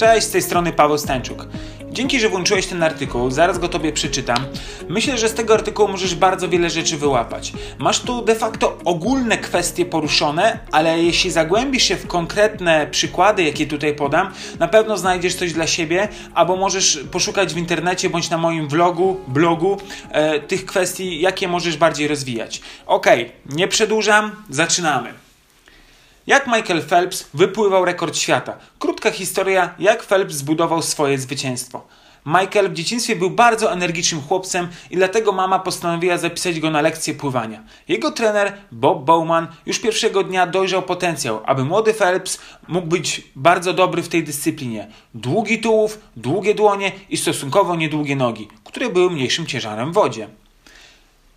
Cześć, z tej strony Paweł Stańczuk. Dzięki, że włączyłeś ten artykuł, zaraz go tobie przeczytam. Myślę, że z tego artykułu możesz bardzo wiele rzeczy wyłapać. Masz tu de facto ogólne kwestie poruszone, ale jeśli zagłębisz się w konkretne przykłady, jakie tutaj podam, na pewno znajdziesz coś dla siebie, albo możesz poszukać w internecie bądź na moim vlogu, blogu e, tych kwestii, jakie możesz bardziej rozwijać. Ok, nie przedłużam, zaczynamy. Jak Michael Phelps wypływał rekord świata? Krótka historia, jak Phelps zbudował swoje zwycięstwo. Michael w dzieciństwie był bardzo energicznym chłopcem i dlatego mama postanowiła zapisać go na lekcję pływania. Jego trener Bob Bowman już pierwszego dnia dojrzał potencjał, aby młody Phelps mógł być bardzo dobry w tej dyscyplinie. Długi tułów, długie dłonie i stosunkowo niedługie nogi, które były mniejszym ciężarem w wodzie.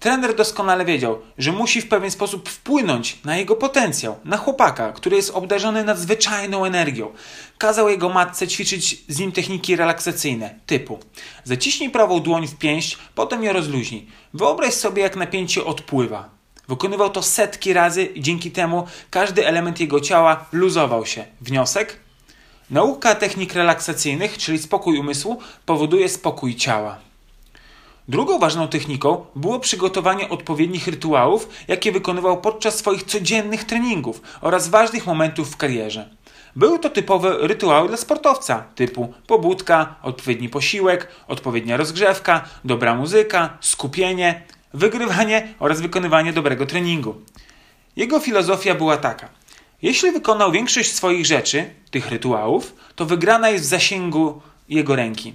Trener doskonale wiedział, że musi w pewien sposób wpłynąć na jego potencjał, na chłopaka, który jest obdarzony nadzwyczajną energią. Kazał jego matce ćwiczyć z nim techniki relaksacyjne, typu zaciśnij prawą dłoń w pięść, potem ją rozluźnij. Wyobraź sobie, jak napięcie odpływa. Wykonywał to setki razy i dzięki temu każdy element jego ciała luzował się. Wniosek? Nauka technik relaksacyjnych, czyli spokój umysłu, powoduje spokój ciała. Drugą ważną techniką było przygotowanie odpowiednich rytuałów, jakie wykonywał podczas swoich codziennych treningów oraz ważnych momentów w karierze. Były to typowe rytuały dla sportowca, typu pobudka, odpowiedni posiłek, odpowiednia rozgrzewka, dobra muzyka, skupienie, wygrywanie oraz wykonywanie dobrego treningu. Jego filozofia była taka: jeśli wykonał większość swoich rzeczy, tych rytuałów, to wygrana jest w zasięgu jego ręki.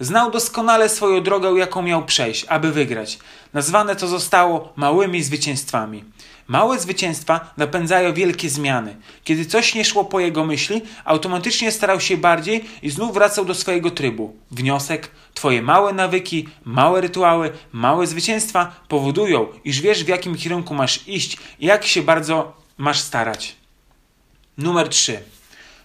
Znał doskonale swoją drogę, jaką miał przejść, aby wygrać. Nazwane to zostało małymi zwycięstwami. Małe zwycięstwa napędzają wielkie zmiany. Kiedy coś nie szło po jego myśli, automatycznie starał się bardziej i znów wracał do swojego trybu. Wniosek: Twoje małe nawyki, małe rytuały, małe zwycięstwa powodują, iż wiesz w jakim kierunku masz iść i jak się bardzo masz starać. Numer 3.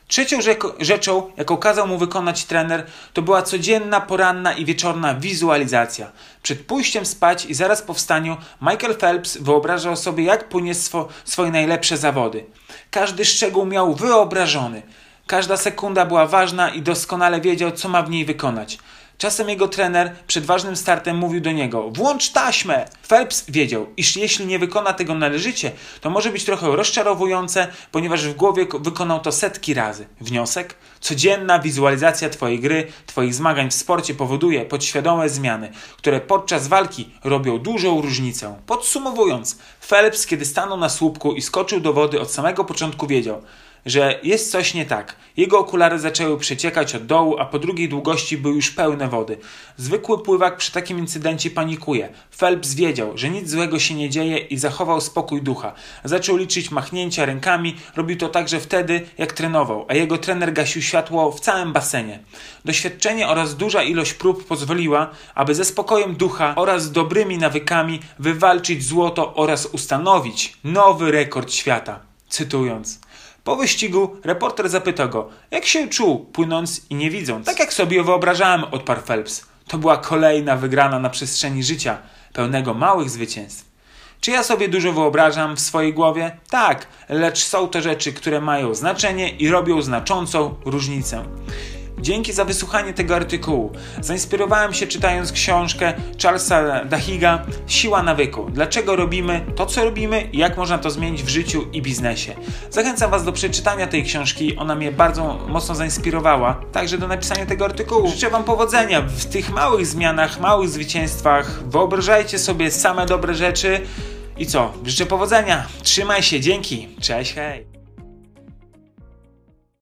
Trzecią rzeczą, jaką kazał mu wykonać trener, to była codzienna, poranna i wieczorna wizualizacja. Przed pójściem spać i zaraz po wstaniu Michael Phelps wyobrażał sobie, jak płynie swo swoje najlepsze zawody. Każdy szczegół miał wyobrażony. Każda sekunda była ważna i doskonale wiedział, co ma w niej wykonać. Czasem jego trener przed ważnym startem mówił do niego: Włącz taśmę! Phelps wiedział, iż jeśli nie wykona tego należycie, to może być trochę rozczarowujące, ponieważ w głowie wykonał to setki razy. Wniosek? Codzienna wizualizacja Twojej gry, Twoich zmagań w sporcie powoduje podświadome zmiany, które podczas walki robią dużą różnicę. Podsumowując, Phelps, kiedy stanął na słupku i skoczył do wody od samego początku, wiedział, że jest coś nie tak. Jego okulary zaczęły przeciekać od dołu, a po drugiej długości były już pełne wody. Zwykły pływak przy takim incydencie panikuje. Phelps wiedział, że nic złego się nie dzieje i zachował spokój ducha. Zaczął liczyć machnięcia rękami, robił to także wtedy, jak trenował, a jego trener gasił światło w całym basenie. Doświadczenie oraz duża ilość prób pozwoliła, aby ze spokojem ducha oraz dobrymi nawykami wywalczyć złoto oraz ustanowić nowy rekord świata. Cytując. Po wyścigu reporter zapytał go, jak się czuł, płynąc i nie widząc. Tak jak sobie wyobrażałem, odparł Phelps. To była kolejna wygrana na przestrzeni życia, pełnego małych zwycięstw. Czy ja sobie dużo wyobrażam w swojej głowie? Tak, lecz są to rzeczy, które mają znaczenie i robią znaczącą różnicę. Dzięki za wysłuchanie tego artykułu. Zainspirowałem się czytając książkę Charlesa Dahiga Siła nawyku. Dlaczego robimy to, co robimy i jak można to zmienić w życiu i biznesie. Zachęcam Was do przeczytania tej książki. Ona mnie bardzo mocno zainspirowała, także do napisania tego artykułu. Życzę Wam powodzenia w tych małych zmianach, małych zwycięstwach. Wyobrażajcie sobie same dobre rzeczy. I co? Życzę powodzenia. Trzymaj się, dzięki. Cześć, hej.